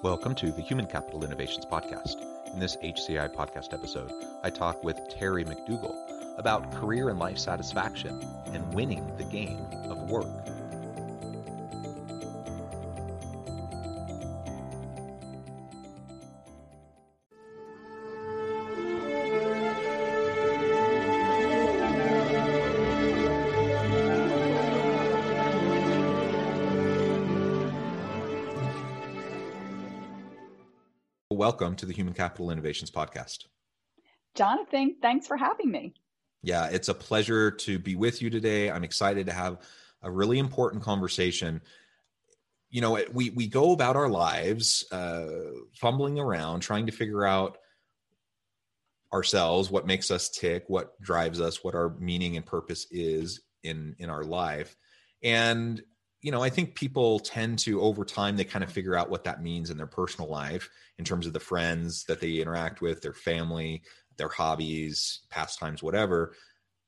Welcome to the Human Capital Innovations Podcast. In this HCI podcast episode, I talk with Terry McDougall about career and life satisfaction and winning the game of work. Welcome to the Human Capital Innovations Podcast. Jonathan, thanks for having me. Yeah, it's a pleasure to be with you today. I'm excited to have a really important conversation. You know, we we go about our lives uh, fumbling around, trying to figure out ourselves, what makes us tick, what drives us, what our meaning and purpose is in in our life, and you know, I think people tend to over time they kind of figure out what that means in their personal life in terms of the friends that they interact with, their family, their hobbies, pastimes, whatever.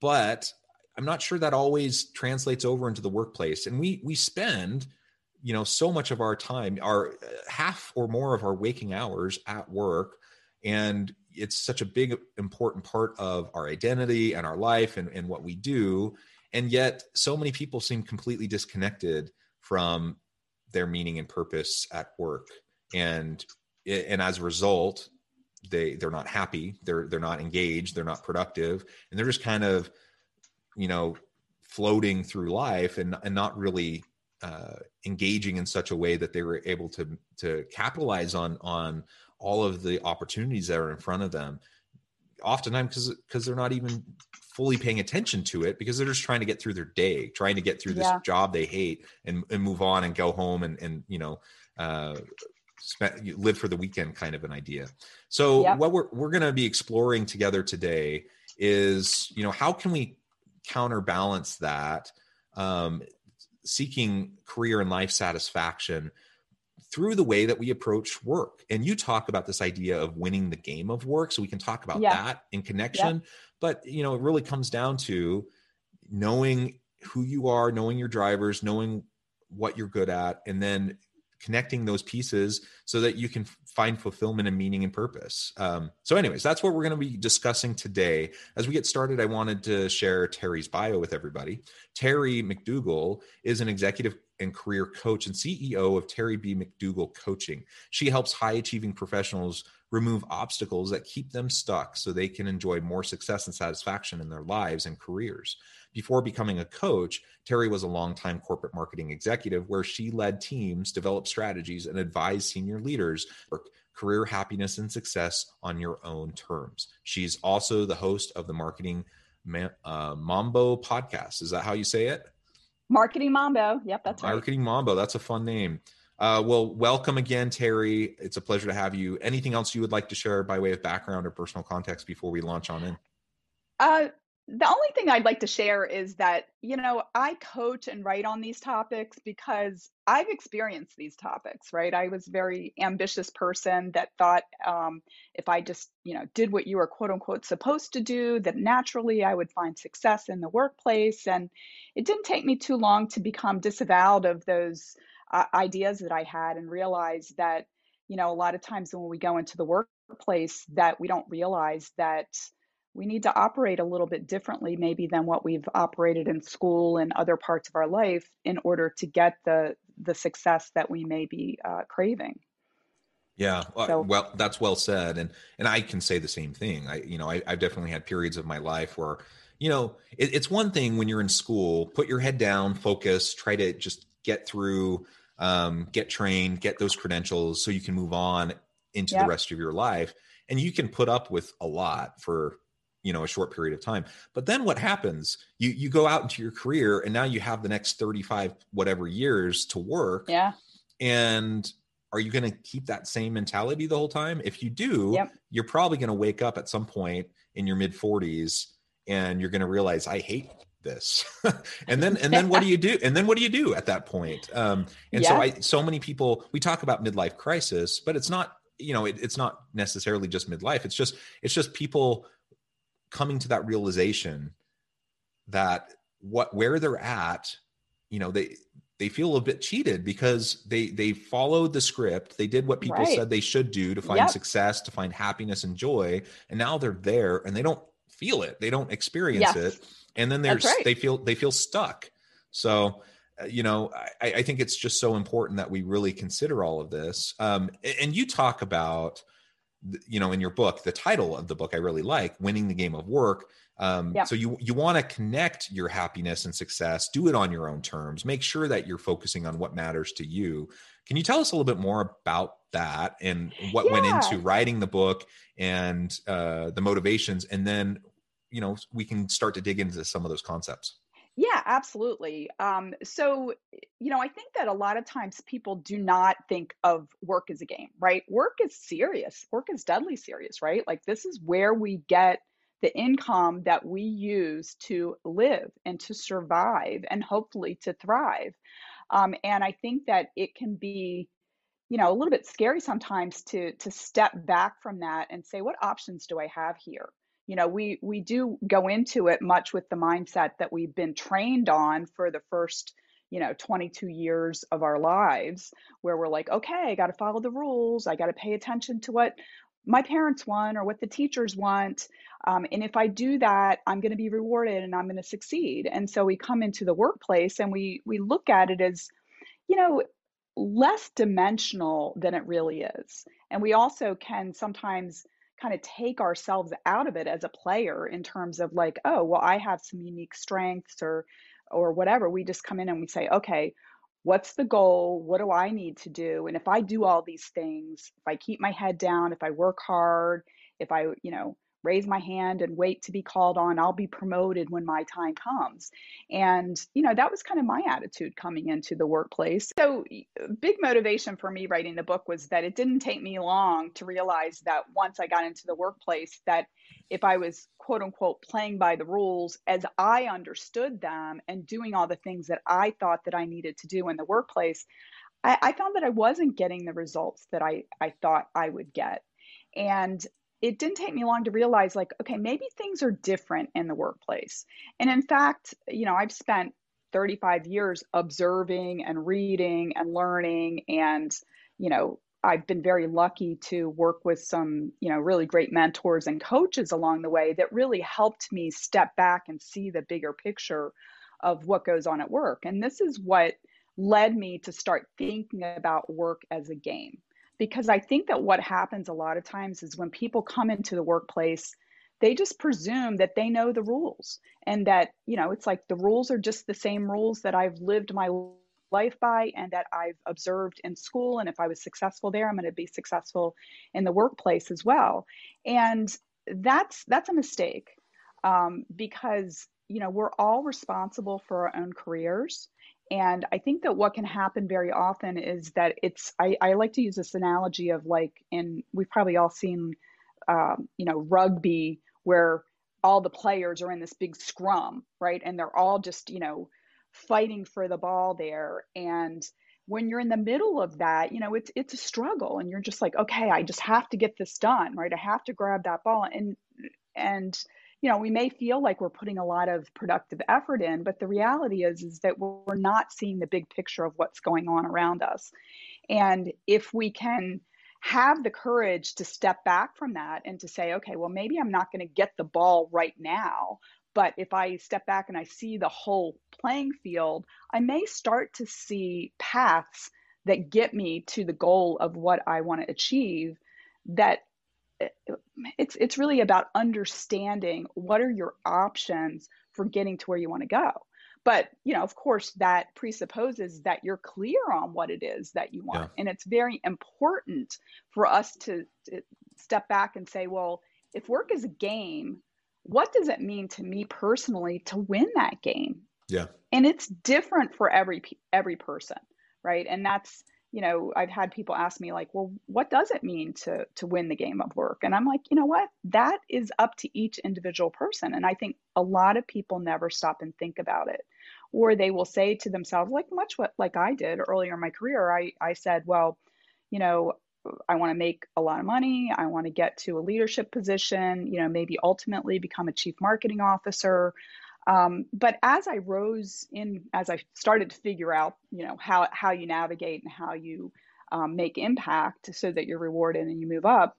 But I'm not sure that always translates over into the workplace. And we we spend, you know, so much of our time, our uh, half or more of our waking hours at work, and it's such a big important part of our identity and our life and, and what we do and yet so many people seem completely disconnected from their meaning and purpose at work. And and as a result they they're not happy. They're they're not engaged. They're not productive. And they're just kind of you know floating through life and and not really uh, engaging in such a way that they were able to to capitalize on on all of the opportunities that are in front of them. Oftentimes because because they're not even fully paying attention to it because they're just trying to get through their day trying to get through this yeah. job they hate and, and move on and go home and and you know uh, spend, live for the weekend kind of an idea so yeah. what we're, we're going to be exploring together today is you know how can we counterbalance that um, seeking career and life satisfaction through the way that we approach work. And you talk about this idea of winning the game of work. So we can talk about yeah. that in connection. Yeah. But, you know, it really comes down to knowing who you are, knowing your drivers, knowing what you're good at, and then connecting those pieces so that you can find fulfillment and meaning and purpose. Um, so, anyways, that's what we're going to be discussing today. As we get started, I wanted to share Terry's bio with everybody. Terry McDougall is an executive and career coach and CEO of Terry B. McDougall Coaching. She helps high achieving professionals remove obstacles that keep them stuck so they can enjoy more success and satisfaction in their lives and careers. Before becoming a coach, Terry was a longtime corporate marketing executive where she led teams, developed strategies, and advised senior leaders for career happiness and success on your own terms. She's also the host of the Marketing uh, Mambo podcast. Is that how you say it? Marketing Mambo. Yep, that's right. Marketing Mambo. That's a fun name. Uh, well, welcome again, Terry. It's a pleasure to have you. Anything else you would like to share by way of background or personal context before we launch on in? Uh, the only thing I'd like to share is that, you know, I coach and write on these topics because I've experienced these topics, right? I was a very ambitious person that thought um, if I just, you know, did what you were quote unquote supposed to do, that naturally I would find success in the workplace. And it didn't take me too long to become disavowed of those uh, ideas that I had and realize that, you know, a lot of times when we go into the workplace, that we don't realize that we need to operate a little bit differently maybe than what we've operated in school and other parts of our life in order to get the the success that we may be uh, craving. Yeah so, well that's well said and and i can say the same thing. I you know I, have definitely had periods of my life where you know it, it's one thing when you're in school put your head down focus try to just get through um, get trained get those credentials so you can move on into the rest of your life and you can put up with a lot for you know a short period of time. But then what happens? You you go out into your career and now you have the next 35 whatever years to work. Yeah. And are you going to keep that same mentality the whole time? If you do Yep. you're probably going to wake up at some point in your mid 40s and you're going to realize i hate this. And then and then what do you do? And then what do you do at that point? Um and so i so many people we talk about midlife crisis but it's not you know it, it's not necessarily just midlife. It's just it's just people coming to that realization that what where they're at you know they they feel a bit cheated because they they followed the script. They did what people Right. said they should do to find Yep. success to find happiness and joy. And now they're there and they don't feel it. They don't experience it. And then they're right. they feel they feel stuck. So uh, you know I, I think it's just so important that we really consider all of this. Um, and you talk about you know in your book the title of the book i really like winning the game of work. Um, Yeah. so you you want to connect your happiness and success do it on your own terms make sure that you're focusing on what matters to you. Can you tell us a little bit more about that and what went into writing the book and uh, the motivations? And then you know we can start to dig into some of those concepts Yeah, absolutely. Um, so, you know, I think that a lot of times people do not think of work as a game, right? Work is serious. Work is deadly serious, right? Like, this is where we get the income that we use to live and to survive and hopefully to thrive. Um, and I think that it can be, you know, a little bit scary sometimes to to step back from that and say, what options do I have here? You know we we do go into it much with the mindset that we've been trained on for the first you know 22 years of our lives where we're like okay i got to follow the rules. I got to pay attention to what my parents want or what the teachers want um, and if i do that i'm going to be rewarded and i'm going to succeed. And so we come into the workplace and we we look at it as you know less dimensional than it really is. And we also can sometimes kind of take ourselves out of it as a player in terms of like oh well i have some unique strengths or or whatever. We just come in and we say okay what's the goal? What do i need to do? And if i do all these things if i keep my head down if i work hard if i you know raise my hand and wait to be called on i'll be promoted when my time comes. And you know that was kind of my attitude coming into the workplace. So big motivation for me writing the book was that it didn't take me long to realize that once i got into the workplace that if i was quote unquote playing by the rules as i understood them and doing all the things that i thought that i needed to do in the workplace i, I found that i wasn't getting the results that i, I thought i would get. And it didn't take me long to realize like okay maybe things are different in the workplace. And in fact you know i've spent 35 years observing and reading and learning and you know i've been very lucky to work with some you know really great mentors and coaches along the way that really helped me step back and see the bigger picture of what goes on at work. And this is what led me to start thinking about work as a game because I think that what happens a lot of times is when people come into the workplace, they just presume that they know the rules and that, you know, it's like the rules are just the same rules that I've lived my life by and that I've observed in school. And if I was successful there, I'm going to be successful in the workplace as well. And that's that's a mistake um, because you know we're all responsible for our own careers and I think that what can happen very often is that it's, I, I like to use this analogy of like, in, we've probably all seen, um, you know, rugby where all the players are in this big scrum, right? And they're all just, you know, fighting for the ball there. And when you're in the middle of that, you know, it's, it's a struggle and you're just like, okay, I just have to get this done, right? I have to grab that ball. And, and, you know, we may feel like we're putting a lot of productive effort in, but the reality is is that we're not seeing the big picture of what's going on around us. And if we can have the courage to step back from that and to say, okay, well, maybe I'm not going to get the ball right now, but if I step back and I see the whole playing field, I may start to see paths that get me to the goal of what I want to achieve that it's it's really about understanding what are your options for getting to where you want to go but you know of course that presupposes that you're clear on what it is that you want Yeah. and it's very important for us to, to step back and say well if work is a game what does it mean to me personally to win that game? Yeah. And it's different for every every person, right? And that's you know, I've had people ask me like, well, what does it mean to to win the game of work? And I'm like, you know what? That is up to each individual person. And I think a lot of people never stop and think about it. Or they will say to themselves, like much what like I did earlier in my career, I, I said, well, you know, I want to make a lot of money. I want to get to a leadership position, you know, maybe ultimately become a chief marketing officer. Um, but as I rose in, as I started to figure out, you know, how how you navigate and how you um, make impact so that you're rewarded and you move up,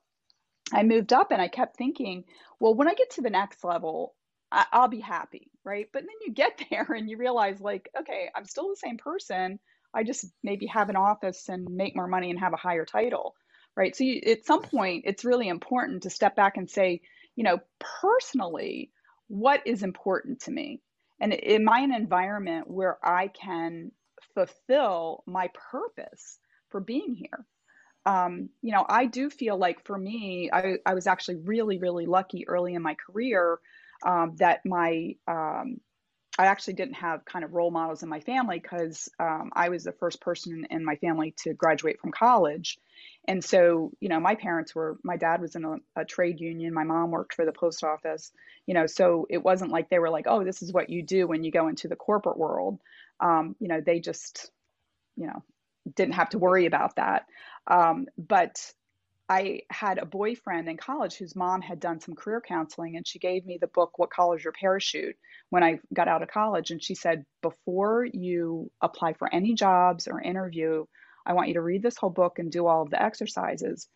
I moved up and I kept thinking, well, when I get to the next level, I, I'll be happy, right? But then you get there and you realize, like, okay, I'm still the same person. I just maybe have an office and make more money and have a higher title, right? So you, at some point, it's really important to step back and say, you know, personally what is important to me? And am i an environment where i can fulfill my purpose for being here. Um, you know i do feel like for me I, I was actually really really lucky early in my career um, that my um, I actually didn't have kind of role models in my family because um, I was the first person in my family to graduate from college. And so, you know, my parents were, my dad was in a, a, trade union, my mom worked for the post office, you know, so it wasn't like they were like, oh, this is what you do when you go into the corporate world. Um, you know, they just, you know, didn't have to worry about that. Um, but I had a boyfriend in college whose mom had done some career counseling, and she gave me the book, What Color's Your Parachute, when I got out of college. And she said, Before you apply for any jobs or interview, I want you to read this whole book and do all of the exercises.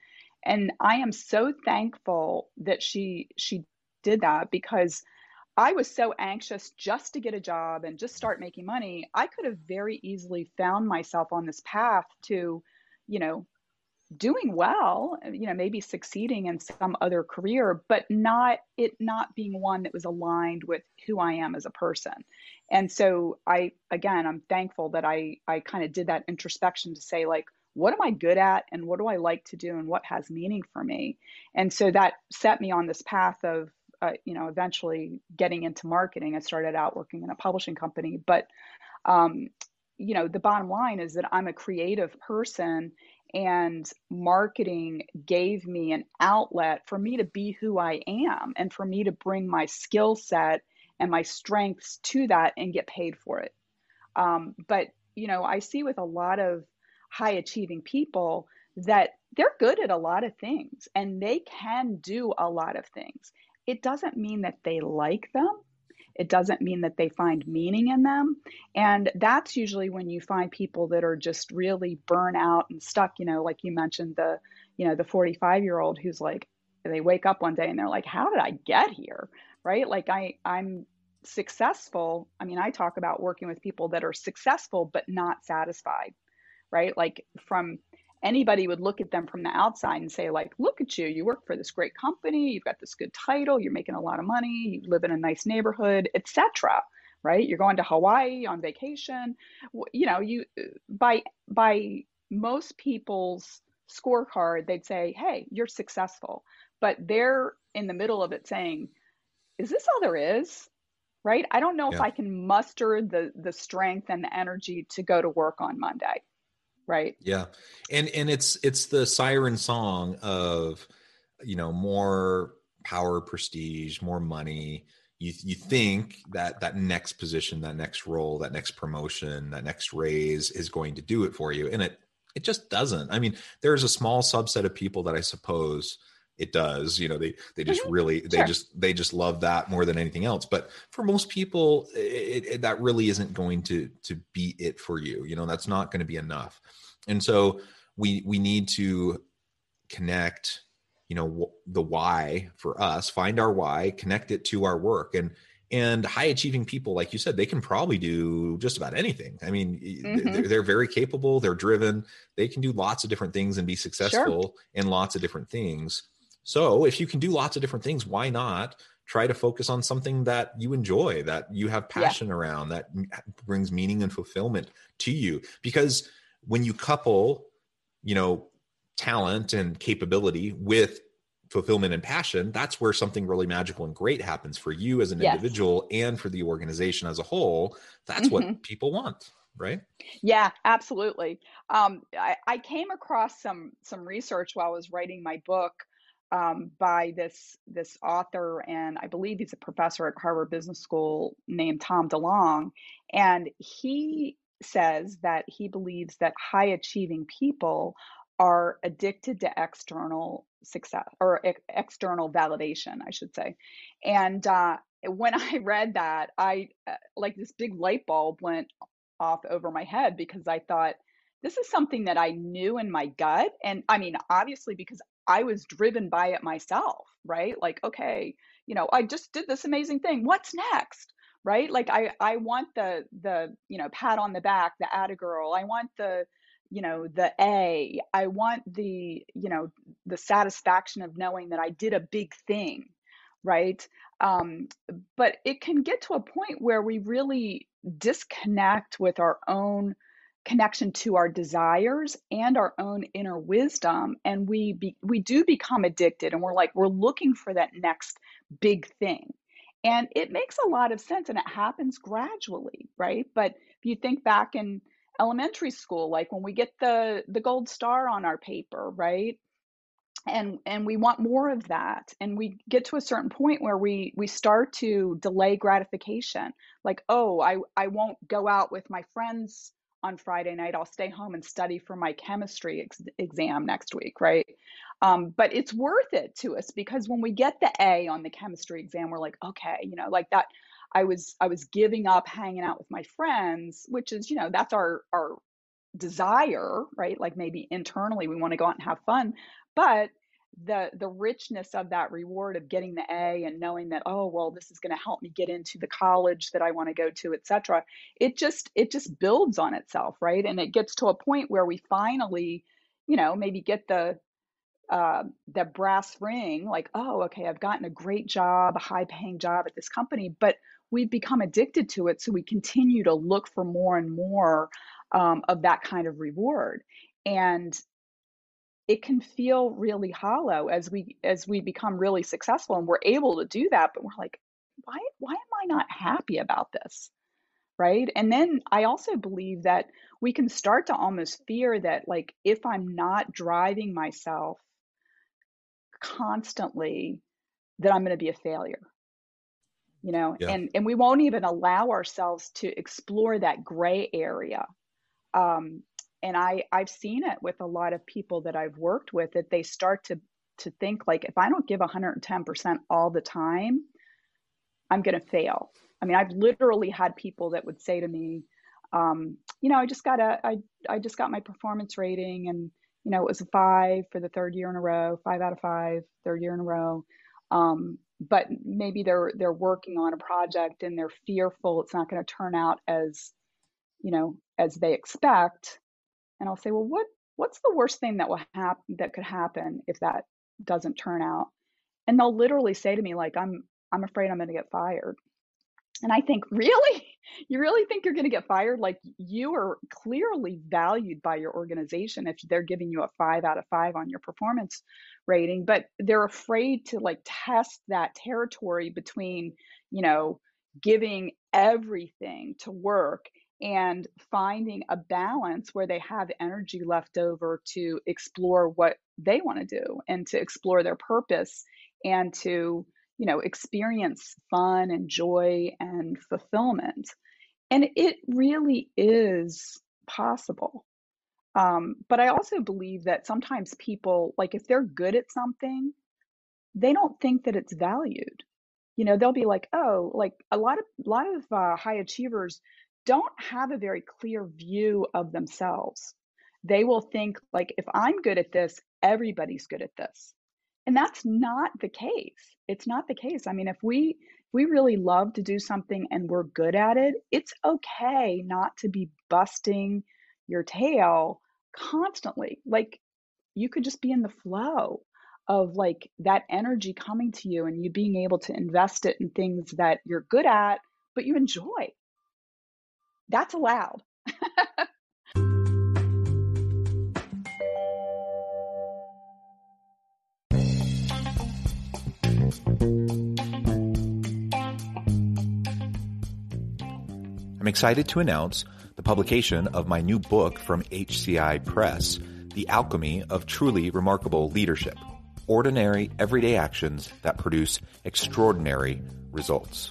And I am so thankful that she she did that because I was so anxious just to get a job and just start making money. I could have very easily found myself on this path to, you know, doing well you know maybe succeeding in some other career but not it not being one that was aligned with who i am as a person. And so i again i'm thankful that i i kind of did that introspection to say like what am i good at and what do i like to do and what has meaning for me? And so that set me on this path of uh, you know eventually getting into marketing. I started out working in a publishing company but um, you know the bottom line is that i'm a creative person and marketing gave me an outlet for me to be who I am and for me to bring my skill set and my strengths to that and get paid for it. Um, but, you know, I see with a lot of high achieving people that they're good at a lot of things and they can do a lot of things. It doesn't mean that they like them it doesn't mean that they find meaning in them. And that's usually when you find people that are just really burnt out and stuck, you know, like you mentioned the, you know, the 45 year old who's like, they wake up one day and they're like, how did I get here? Right. Like I, I'm successful. I mean, I talk about working with people that are successful, but not satisfied. Right. Like from, anybody would look at them from the outside and say like look at you. You work for this great company. You've got this good title. You're making a lot of money. You live in a nice neighborhood etc right? You're going to hawaii on vacation. You know you by by most people's scorecard they'd say hey you're successful. But they're in the middle of it saying is this all there is? Right? I don't know yeah. if i can muster the the strength and the energy to go to work on monday right. Yeah. And and it's it's the siren song of you know more power prestige more money. You you think that that next position that next role that next promotion that next raise is going to do it for you. And it it just doesn't. I mean there's a small subset of people that i suppose it does you know they they just mm-hmm. really they sure. just they just love that more than anything else but for most people it, it, that really isn't going to to be it for you you know that's not going to be enough and so we we need to connect you know the why for us find our why connect it to our work and and high achieving people like you said they can probably do just about anything i mean mm-hmm. they're, they're, very capable they're driven they can do lots of different things and be successful sure. in lots of different things so if you can do lots of different things, why not try to focus on something that you enjoy, that you have passion yeah. around, that brings meaning and fulfillment to you? Because when you couple, you know, talent and capability with fulfillment and passion, that's where something really magical and great happens for you as an yes. individual and for the organization as a whole. That's mm-hmm. what people want, right? Yeah, absolutely. Um, I, I, came across some some research while I was writing my book um, by this this author, and I believe he's a professor at Harvard Business School named Tom DeLong, and he says that he believes that high achieving people are addicted to external success or ex- external validation, I should say. And uh, when I read that, I uh, like this big light bulb went off over my head because I thought this is something that I knew in my gut. And I mean, obviously, because I was driven by it myself, right? Like, okay, you know, I just did this amazing thing. What's next? Right? Like I I want the the, you know, pat on the back, the atta girl. I want the you know the a i want the you know the satisfaction of knowing that i did a big thing right um, but it can get to a point where we really disconnect with our own connection to our desires and our own inner wisdom and we be, we do become addicted and we're like we're looking for that next big thing. And it makes a lot of sense and it happens gradually right? But if you think back in elementary school like when we get the the gold star on our paper right? And and we want more of that and we get to a certain point where we we start to delay gratification. Like oh i i won't go out with my friends on friday night i'll stay home and study for my chemistry ex- exam next week right um, but it's worth it to us because when we get the a on the chemistry exam we're like okay you know like that I was I was giving up hanging out with my friends, which is, you know, that's our our desire, right? Like maybe internally we want to go out and have fun, but the the richness of that reward of getting the A and knowing that oh well this is going to help me get into the college that I want to go to, etc. It just it just builds on itself, right? And it gets to a point where we finally, you know, maybe get the uh, the brass ring, like oh okay I've gotten a great job, a high paying job at this company, but we've become addicted to it. So we continue to look for more and more um, of that kind of reward. And it can feel really hollow as we as we become really successful and we're able to do that but we're like why why am i not happy about this? Right? And then i also believe that we can start to almost fear that like if i'm not driving myself constantly that i'm going to be a failure. You know? Yeah. and and we won't even allow ourselves to explore that gray area um, and i i've seen it with a lot of people that i've worked with that they start to to think like if i don't give 110% all the time i'm going to fail. I mean i've literally had people that would say to me um, you know i just got a I, I just got my performance rating and you know it was a five for the third year in a row five out of five third year in a row. Um, but maybe they're they're working on a project and they're fearful it's not going to turn out as you know as they expect and i'll say well what what's the worst thing that will happen that could happen if that doesn't turn out and they'll literally say to me like i'm i'm afraid i'm going to get fired and I think, really? You really think you're going to get fired? Like, you are clearly valued by your organization if they're giving you a five out of five on your performance rating, but they're afraid to like test that territory between, you know, giving everything to work and finding a balance where they have energy left over to explore what they want to do and to explore their purpose and to you know, experience fun and joy and fulfillment. And it really is possible. Um, but I also believe that sometimes people, like if they're good at something, they don't think that it's valued. You know, they'll be like, oh, like a lot of a lot of uh, high achievers don't have a very clear view of themselves. They will think like, if I'm good at this, everybody's good at this. And that's not the case. It's not the case. I mean, if we if we really love to do something and we're good at it, it's okay not to be busting your tail constantly. Like you could just be in the flow of like that energy coming to you and you being able to invest it in things that you're good at, but you enjoy. That's allowed. I'm excited to announce the publication of my new book from HCI Press, The Alchemy of Truly Remarkable Leadership Ordinary, Everyday Actions That Produce Extraordinary Results.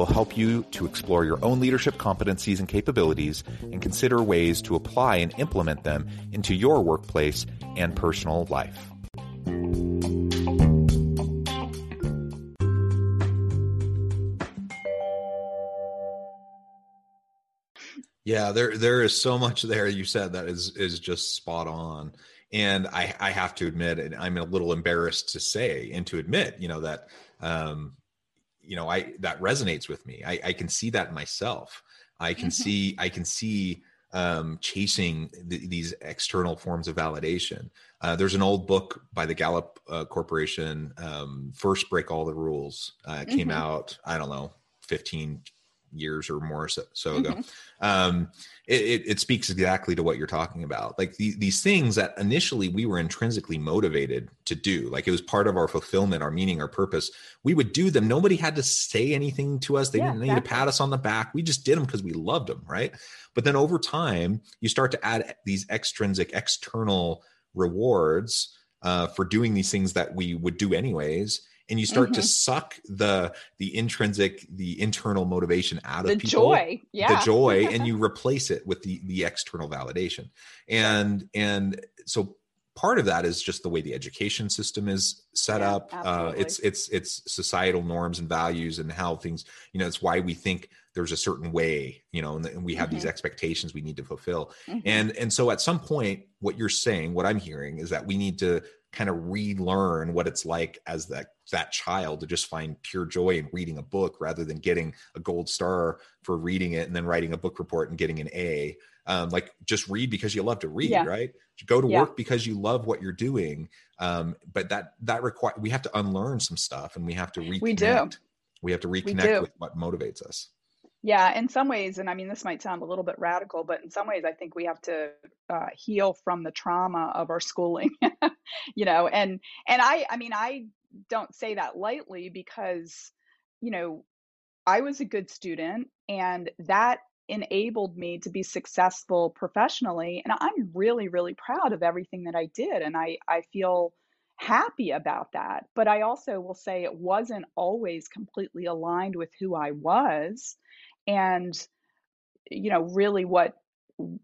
will help you to explore your own leadership competencies and capabilities and consider ways to apply and implement them into your workplace and personal life. Yeah, there there is so much there you said that is is just spot on. And I I have to admit, and I'm a little embarrassed to say and to admit, you know, that um, you know i that resonates with me i, I can see that myself i can mm-hmm. see i can see um, chasing th- these external forms of validation uh, there's an old book by the gallup uh, corporation um, first break all the rules uh, came mm-hmm. out i don't know 15 years or more so, so ago. Mm-hmm. um, it, it, speaks exactly to what you're talking about. Like the, these things that initially we were intrinsically motivated to do like it was part of our fulfillment our meaning our purpose. We would do them. Nobody had to say anything to us. They yeah, didn't need exactly. to pat us on the back. We just did them because we loved them right? But then over time you start to add these extrinsic external rewards uh, for doing these things that we would do anyways and you start mm-hmm. to suck the the intrinsic the internal motivation out the of people joy yeah the joy and you replace it with the the external validation and and so part of that is just the way the education system is set yeah, up uh, it's it's it's societal norms and values and how things you know it's why we think there's a certain way you know and, and we have mm-hmm. these expectations we need to fulfill mm-hmm. and and so at some point what you're saying what i'm hearing is that we need to kind of relearn what it's like as that that child to just find pure joy in reading a book rather than getting a gold star for reading it and then writing a book report and getting an A. Um, like just read because you love to read, yeah. right? Go to yeah. work because you love what you're doing. Um, but that that require we have to unlearn some stuff and we have to reconnect. We do. We have to reconnect with what motivates us. Yeah, in some ways, and I mean, this might sound a little bit radical, but in some ways, I think we have to uh, heal from the trauma of our schooling, you know. And and I, I mean, I don't say that lightly because, you know, I was a good student, and that enabled me to be successful professionally. And I'm really, really proud of everything that I did, and I I feel happy about that. But I also will say it wasn't always completely aligned with who I was and you know really what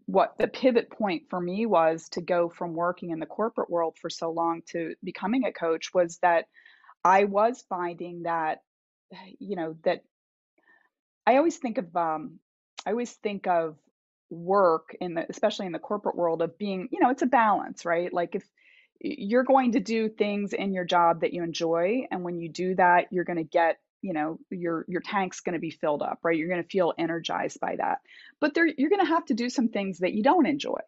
what the pivot point for me was to go from working in the corporate world for so long to becoming a coach was that I was finding that you know that I always think of um I always think of work in the especially in the corporate world of being you know it's a balance right? Like if you're going to do things in your job that you enjoy and when you do that you're going to get you know your your tank's going to be filled up right? You're going to feel energized by that. But there you're going to have to do some things that you don't enjoy.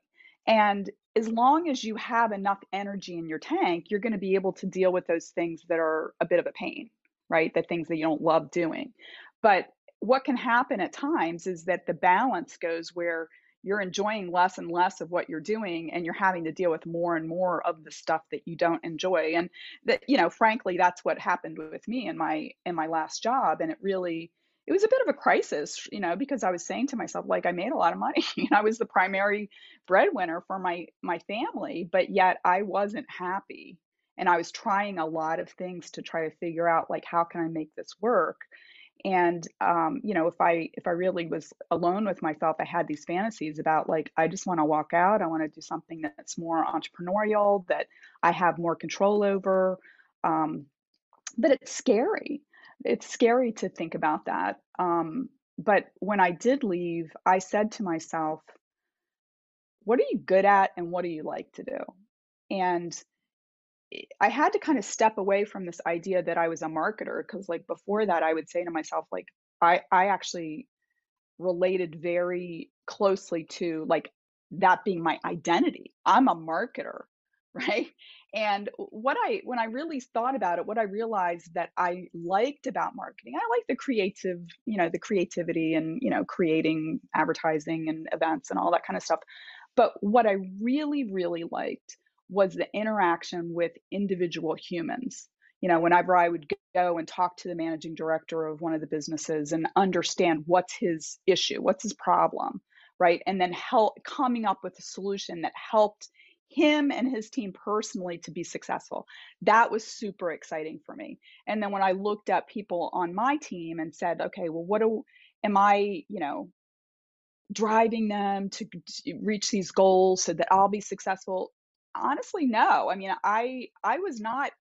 And as long as you have enough energy in your tank you're going to be able to deal with those things that are a bit of a pain right? The things that you don't love doing. But what can happen at times is that the balance goes where you're enjoying less and less of what you're doing and you're having to deal with more and more of the stuff that you don't enjoy. And that you know frankly that's what happened with me in my in my last job. And it really it was a bit of a crisis you know because i was saying to myself like i made a lot of money. And i was the primary breadwinner for my my family but yet i wasn't happy. And i was trying a lot of things to try to figure out like how can i make this work and um, you know if i if i really was alone with myself i had these fantasies about like i just want to walk out i want to do something that's more entrepreneurial that i have more control over um, but it's scary. It's scary to think about that. Um, but when i did leave i said to myself what are you good at and what do you like to do? And I had to kind of step away from this idea that I was a marketer because like before that I would say to myself like I I actually related very closely to like that being my identity. I'm a marketer, right? And what I when I really thought about it, what I realized that I liked about marketing, I like the creative, you know, the creativity and, you know, creating advertising and events and all that kind of stuff. But what I really really liked was the interaction with individual humans. You know, whenever I would go and talk to the managing director of one of the businesses and understand what's his issue, what's his problem, right? And then help coming up with a solution that helped him and his team personally to be successful. That was super exciting for me. And then when I looked at people on my team and said, okay, well, what do, am I, you know, driving them to, to reach these goals so that I'll be successful? Honestly no. I mean i i was not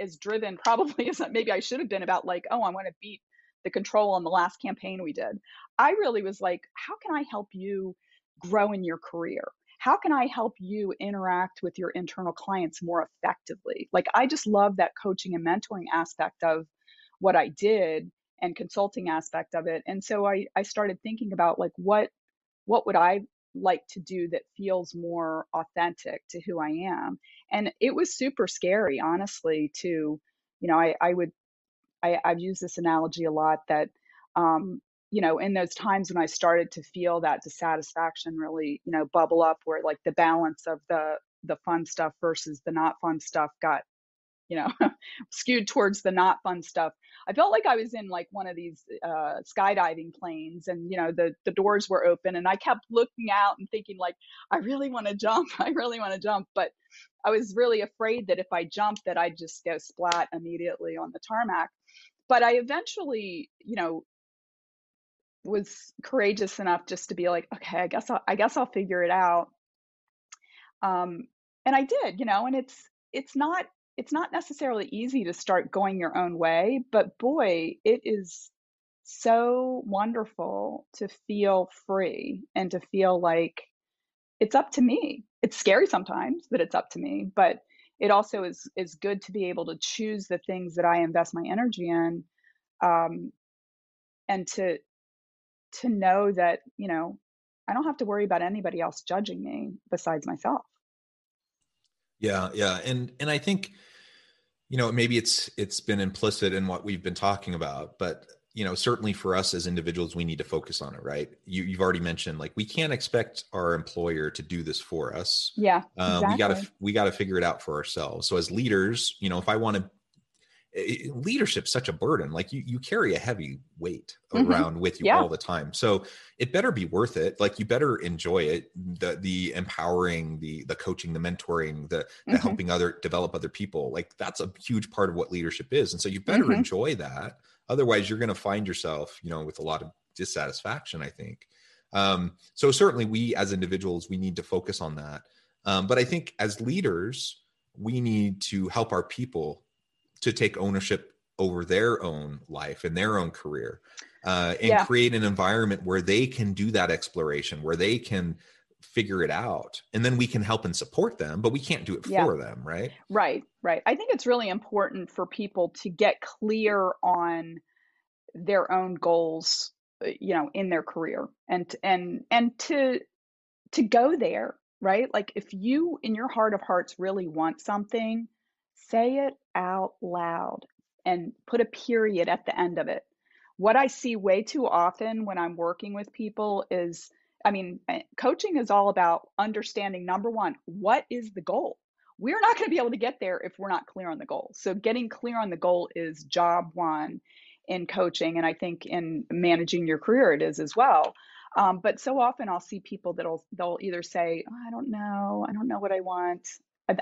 as driven probably as maybe i should have been about like oh i want to beat the control on the last campaign we did. I really was like how can i help you grow in your career? How can i help you interact with your internal clients more effectively? Like i just love that coaching and mentoring aspect of what i did and consulting aspect of it and so i i started thinking about like what what would i like to do that feels more authentic to who I am. And it was super scary, honestly, to, you know, I, I would, I, I've used this analogy a lot that, um, you know, in those times when I started to feel that dissatisfaction really, you know, bubble up where like the balance of the, the fun stuff versus the not fun stuff got you know, skewed towards the not fun stuff. I felt like I was in like one of these uh, skydiving planes, and you know, the the doors were open, and I kept looking out and thinking like, I really want to jump, I really want to jump, but I was really afraid that if I jumped, that I'd just go splat immediately on the tarmac. But I eventually, you know, was courageous enough just to be like, okay, I guess I'll, I guess I'll figure it out. Um, and I did, you know, and it's it's not it's not necessarily easy to start going your own way, but boy, it is so wonderful to feel free and to feel like it's up to me. It's scary sometimes that it's up to me, but it also is is good to be able to choose the things that I invest my energy in, um, and to to know that you know I don't have to worry about anybody else judging me besides myself. Yeah, yeah, and and I think, you know, maybe it's it's been implicit in what we've been talking about, but you know, certainly for us as individuals, we need to focus on it, right? You you've already mentioned like we can't expect our employer to do this for us. Yeah, uh, exactly. we gotta we gotta figure it out for ourselves. So as leaders, you know, if I want to leadership's such a burden like you you carry a heavy weight mm-hmm. around with you yeah. all the time so it better be worth it like you better enjoy it the the empowering the the coaching the mentoring the, the mm-hmm. helping other develop other people like that's a huge part of what leadership is and so you better mm-hmm. enjoy that otherwise you're going to find yourself you know with a lot of dissatisfaction i think um, so certainly we as individuals we need to focus on that um, but i think as leaders we need to help our people to take ownership over their own life and their own career uh, and yeah. create an environment where they can do that exploration where they can figure it out and then we can help and support them but we can't do it yeah. for them right right right i think it's really important for people to get clear on their own goals uh, you know in their career and and and to to go there right like if you in your heart of hearts really want something say it out loud and put a period at the end of it. What I see way too often when I'm working with people is I mean, eh, coaching is all about understanding number one, what is the goal? We're not going to be able to get there if we're not clear on the goal. So, getting clear on the goal is job one in coaching. And I think in managing your career, it is as well. Um, but so often I'll see people that'll they'll either say, oh, I don't know, I don't know what I want.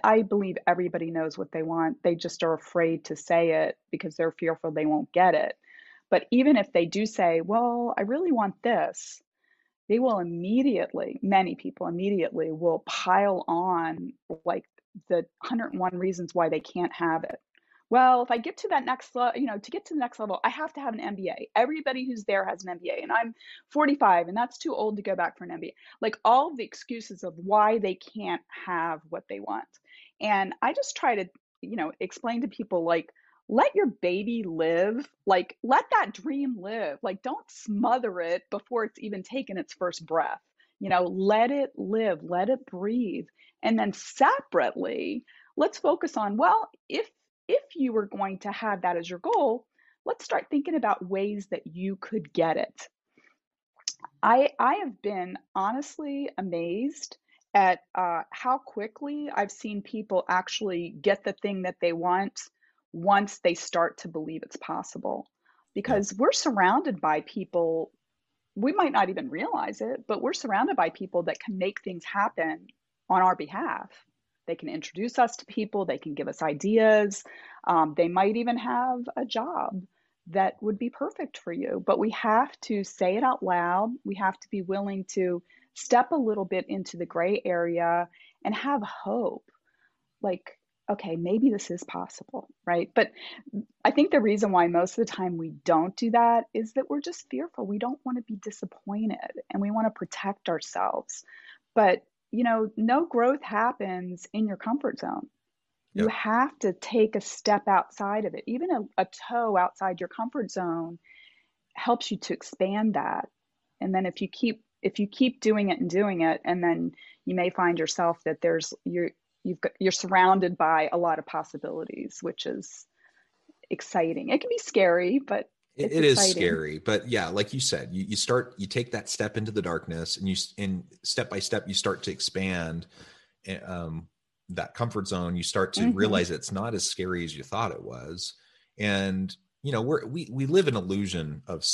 I believe everybody knows what they want. They just are afraid to say it because they're fearful they won't get it. But even if they do say, well, I really want this, they will immediately, many people immediately will pile on like the 101 reasons why they can't have it. Well, if I get to that next level, you know, to get to the next level, I have to have an MBA. Everybody who's there has an MBA, and I'm 45, and that's too old to go back for an MBA. Like all the excuses of why they can't have what they want. And I just try to, you know, explain to people like, let your baby live. Like, let that dream live. Like, don't smother it before it's even taken its first breath. You know, let it live, let it breathe. And then separately, let's focus on well, if if you were going to have that as your goal, let's start thinking about ways that you could get it. I I have been honestly amazed at uh, how quickly I've seen people actually get the thing that they want once they start to believe it's possible. Because we're surrounded by people, we might not even realize it, but we're surrounded by people that can make things happen on our behalf. They can introduce us to people, they can give us ideas, um, they might even have a job that would be perfect for you. But we have to say it out loud, we have to be willing to step a little bit into the gray area and have hope. Like, okay, maybe this is possible, right? But I think the reason why most of the time we don't do that is that we're just fearful. We don't want to be disappointed and we want to protect ourselves. But, you know, no growth happens in your comfort zone. Yep. You have to take a step outside of it. Even a, a toe outside your comfort zone helps you to expand that. And then if you keep if you keep doing it and doing it and then you may find yourself that there's you're you've got you're surrounded by a lot of possibilities which is exciting it can be scary but it, it is scary but yeah like you said you, you start you take that step into the darkness and you and step by step you start to expand eh, um, that comfort zone. You start to mm-hmm. realize it's not as scary as you thought it was. And you know we're we we live an illusion of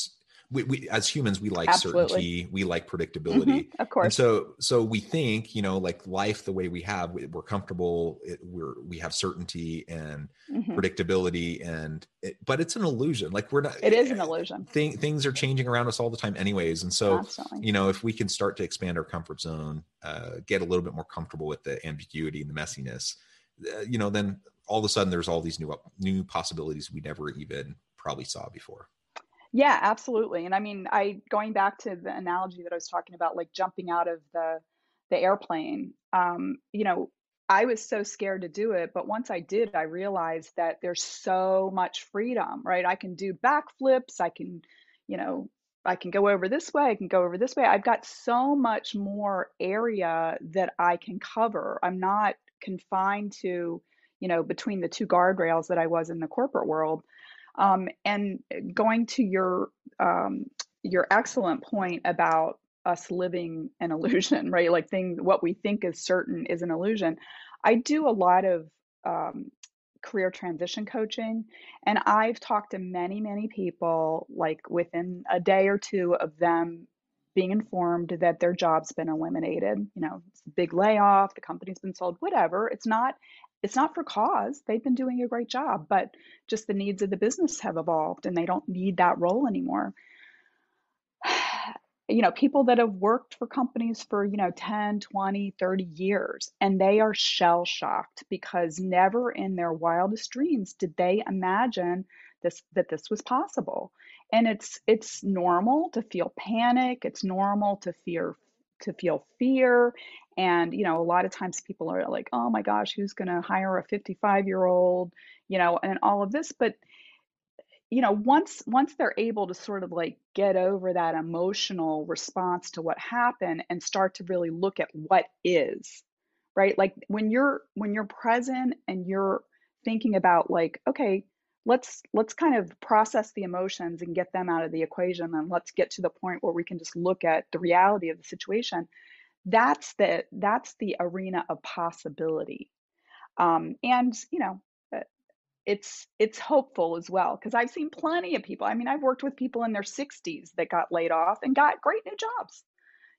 we, we as humans we like Absolutely. certainty we like predictability. Mm-hmm, of course. and so so we think you know like life the way we have we're comfortable it, we're we have certainty and mm-hmm. predictability and it, but it's an illusion. Like we're not it is an illusion. thing, things are changing around us all the time anyways. And so you know if we can start to expand our comfort zone uh, get a little bit more comfortable with the ambiguity and the messiness uh, you know then all of a sudden there's all these new new possibilities we never even probably saw before yeah, absolutely. And I mean, I going back to the analogy that I was talking about, like jumping out of the the airplane. Um, you know, I was so scared to do it, but once I did, I realized that there's so much freedom, right? I can do backflips. I can, you know, I can go over this way. I can go over this way. I've got so much more area that I can cover. I'm not confined to, you know, between the two guardrails that I was in the corporate world. Um, and going to your um, your excellent point about us living an illusion, right? Like thing, what we think is certain is an illusion. I do a lot of um, career transition coaching, and I've talked to many, many people, like within a day or two of them being informed that their job's been eliminated. You know, it's a big layoff, the company's been sold, whatever. It's not it's not for cause. They've been doing a great job, but just the needs of the business have evolved and they don't need that role anymore. You know, people that have worked for companies for, you know, 10, 20, 30 years, and they are shell shocked because never in their wildest dreams did they imagine this that this was possible. And it's it's normal to feel panic, it's normal to fear to feel fear and, you know, a lot of times people are like, oh my gosh, who's going to hire a 55 year old, you know, and all of this. But, you know, once once they're able to sort of like get over that emotional response to what happened and start to really look at what is, right? Like when you're when you're present and you're thinking about like, okay, let's let's kind of process the emotions and get them out of the equation and let's get to the point where we can just look at the reality of the situation that's the that's the arena of possibility. Um, and you know uh, it's it's hopeful as well because i've seen plenty of people i mean i've worked with people in their 60s that got laid off and got great new jobs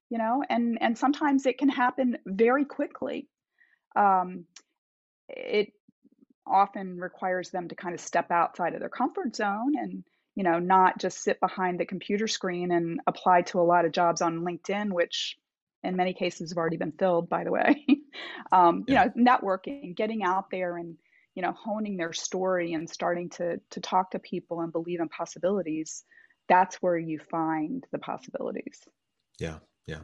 you know and and sometimes it can happen very quickly. Um, it often requires them to kind of step outside of their comfort zone and you know, not just sit behind the computer screen and apply to a lot of jobs on LinkedIn, which in many cases have already been filled, by the way. um, yeah. You know, networking, getting out there and, you know, honing their story and starting to to talk to people and believe in possibilities. That's where you find the possibilities. Yeah, yeah.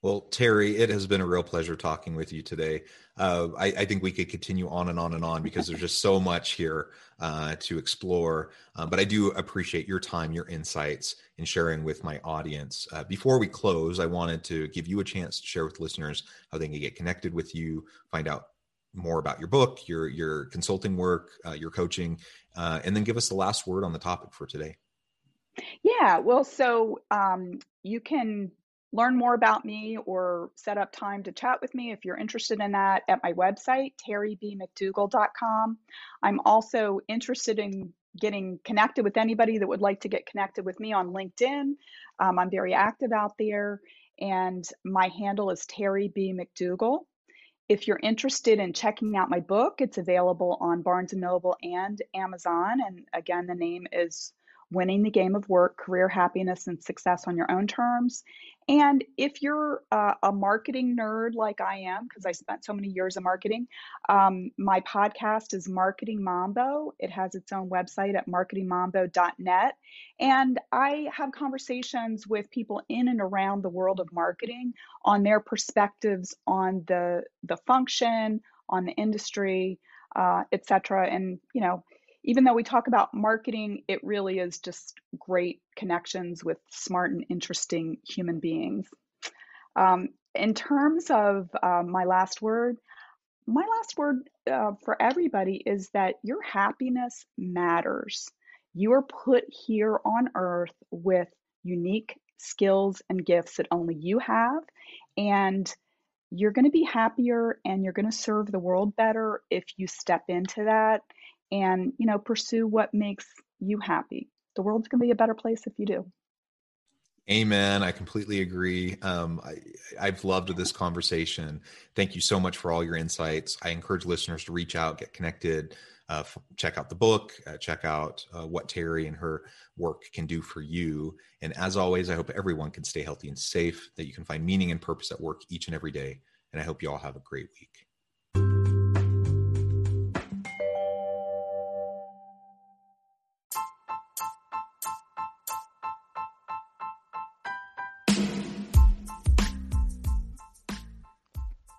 Well, Terry, it has been a real pleasure talking with you today. Uh, I, I, think we could continue on and on and on because there's just so much here uh, to explore. Uh, but I do appreciate your time, your insights, and sharing with my audience. Uh, before we close, I wanted to give you a chance to share with listeners how they can get connected with you, find out more about your book, your your consulting work, uh, your coaching, uh, and then give us the last word on the topic for today. Yeah, well, so um, you can learn more about me or set up time to chat with me if you're interested in that at my website, terrybmcdougall.com. I'm also interested in getting connected with anybody that would like to get connected with me on LinkedIn. Um, I'm very active out there, and my handle is Terry B. McDougall. If you're interested in checking out my book, it's available on Barnes & Noble and Amazon. And again, the name is winning the game of work, career happiness, and success on your own terms. And if you're uh, a marketing nerd like I am, because I spent so many years in marketing, um, my podcast is Marketing Mambo. It has its own website at marketingmambo.net. And I have conversations with people in and around the world of marketing on their perspectives on the, the function, on the industry, uh, et cetera. And, you know, even though we talk about marketing, it really is just great connections with smart and interesting human beings. Um, in terms of uh, my last word, my last word uh, for everybody is that your happiness matters. You are put here on earth with unique skills and gifts that only you have. And you're going to be happier and you're going to serve the world better if you step into that and you know pursue what makes you happy the world's going to be a better place if you do Amen. I completely agree. Um, I, have loved this conversation. Thank you so much for all your insights. I encourage listeners to reach out, get connected, uh, f- check out the book, uh, check out uh, what Terry and her work can do for you. And as always, I hope everyone can stay healthy and safe, that you can find meaning and purpose at work each and every day. And I hope you all have a great week.